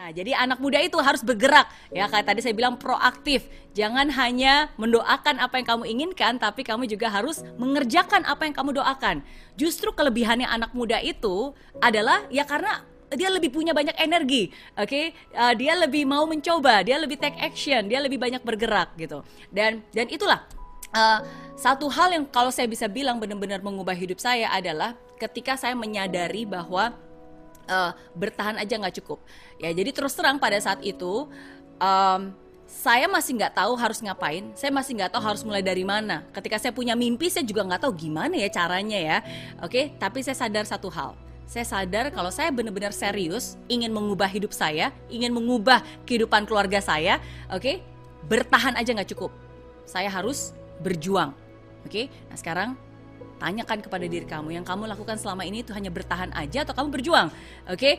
Nah, jadi anak muda itu harus bergerak ya kayak tadi saya bilang proaktif. Jangan hanya mendoakan apa yang kamu inginkan, tapi kamu juga harus mengerjakan apa yang kamu doakan. Justru kelebihannya anak muda itu adalah ya karena dia lebih punya banyak energi, oke? Okay? Uh, dia lebih mau mencoba, dia lebih take action, dia lebih banyak bergerak gitu. Dan dan itulah uh, satu hal yang kalau saya bisa bilang benar-benar mengubah hidup saya adalah ketika saya menyadari bahwa uh, bertahan aja nggak cukup. Ya jadi terus terang pada saat itu um, saya masih nggak tahu harus ngapain, saya masih nggak tahu harus mulai dari mana. Ketika saya punya mimpi, saya juga nggak tahu gimana ya caranya ya. Oke, tapi saya sadar satu hal. Saya sadar kalau saya benar-benar serius ingin mengubah hidup saya, ingin mengubah kehidupan keluarga saya. Oke, bertahan aja nggak cukup. Saya harus berjuang. Oke, nah sekarang Tanyakan kepada diri kamu yang kamu lakukan selama ini itu hanya bertahan aja atau kamu berjuang. Oke? Okay?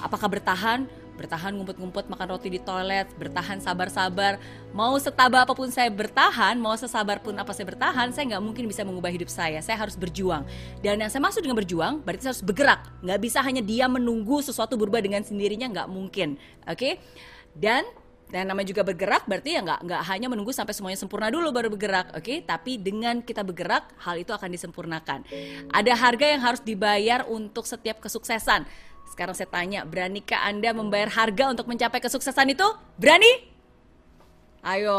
Apakah bertahan? Bertahan ngumpet-ngumpet makan roti di toilet, bertahan sabar-sabar. Mau setabah apa pun saya bertahan, mau sesabar pun apa saya bertahan, saya nggak mungkin bisa mengubah hidup saya. Saya harus berjuang. Dan yang saya maksud dengan berjuang, berarti saya harus bergerak. Nggak bisa hanya dia menunggu sesuatu berubah dengan sendirinya, nggak mungkin. Oke? Okay? Dan dan namanya juga bergerak berarti ya nggak nggak hanya menunggu sampai semuanya sempurna dulu baru bergerak, oke? Okay? Tapi dengan kita bergerak, hal itu akan disempurnakan. Ada harga yang harus dibayar untuk setiap kesuksesan. Sekarang saya tanya, beranikah Anda membayar harga untuk mencapai kesuksesan itu? Berani? Ayo,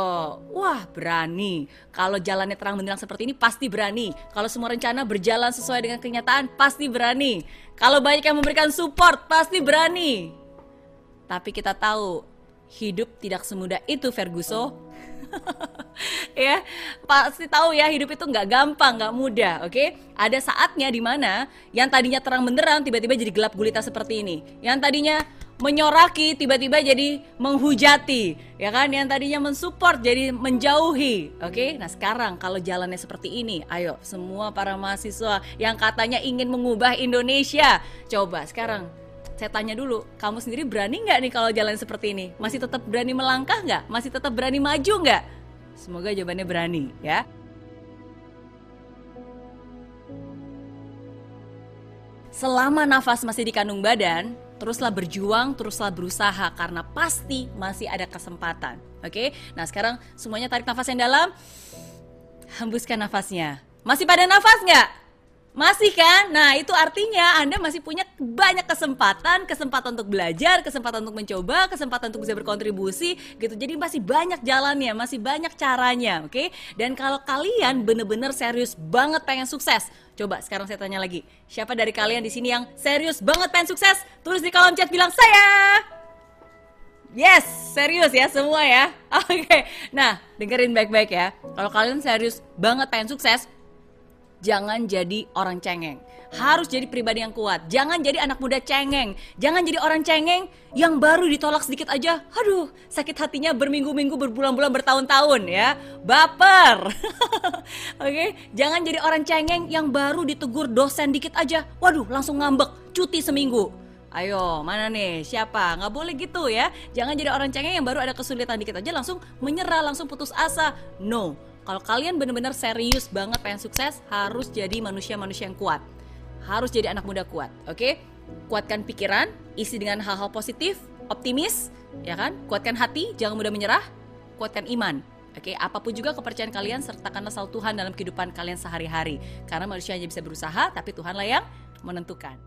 wah berani. Kalau jalannya terang benderang seperti ini pasti berani. Kalau semua rencana berjalan sesuai dengan kenyataan pasti berani. Kalau banyak yang memberikan support pasti berani. Tapi kita tahu hidup tidak semudah itu Ferguso ya pasti tahu ya hidup itu nggak gampang nggak mudah oke okay? ada saatnya di mana yang tadinya terang benderang tiba-tiba jadi gelap gulita seperti ini yang tadinya menyoraki tiba-tiba jadi menghujati ya kan yang tadinya mensupport jadi menjauhi oke okay? nah sekarang kalau jalannya seperti ini ayo semua para mahasiswa yang katanya ingin mengubah Indonesia coba sekarang saya tanya dulu, kamu sendiri berani nggak nih kalau jalan seperti ini? Masih tetap berani melangkah nggak? Masih tetap berani maju nggak? Semoga jawabannya berani ya. Selama nafas masih di kandung badan, teruslah berjuang, teruslah berusaha karena pasti masih ada kesempatan. Oke, nah sekarang semuanya tarik nafas yang dalam, hembuskan nafasnya. Masih pada nafas nggak? Masih kan? Nah, itu artinya Anda masih punya banyak kesempatan, kesempatan untuk belajar, kesempatan untuk mencoba, kesempatan untuk bisa berkontribusi gitu. Jadi masih banyak jalannya, masih banyak caranya, oke? Okay? Dan kalau kalian bener-bener serius banget pengen sukses, coba sekarang saya tanya lagi, siapa dari kalian di sini yang serius banget pengen sukses? Tulis di kolom chat bilang saya. Yes, serius ya semua ya. Oke, okay. nah dengerin baik-baik ya. Kalau kalian serius banget pengen sukses, jangan jadi orang cengeng. Harus jadi pribadi yang kuat. Jangan jadi anak muda cengeng. Jangan jadi orang cengeng yang baru ditolak sedikit aja. Aduh, sakit hatinya berminggu-minggu, berbulan-bulan, bertahun-tahun ya. Baper. Oke, okay? jangan jadi orang cengeng yang baru ditegur dosen dikit aja. Waduh, langsung ngambek, cuti seminggu. Ayo, mana nih? Siapa? Nggak boleh gitu ya. Jangan jadi orang cengeng yang baru ada kesulitan dikit aja langsung menyerah, langsung putus asa. No, kalau kalian benar-benar serius banget pengen sukses, harus jadi manusia-manusia yang kuat. Harus jadi anak muda kuat, oke? Okay? Kuatkan pikiran, isi dengan hal-hal positif, optimis, ya kan? Kuatkan hati, jangan mudah menyerah. Kuatkan iman, Oke, okay, apa pun juga kepercayaan kalian sertakanlah selalu Tuhan dalam kehidupan kalian sehari-hari. Karena manusia hanya bisa berusaha, tapi Tuhanlah yang menentukan.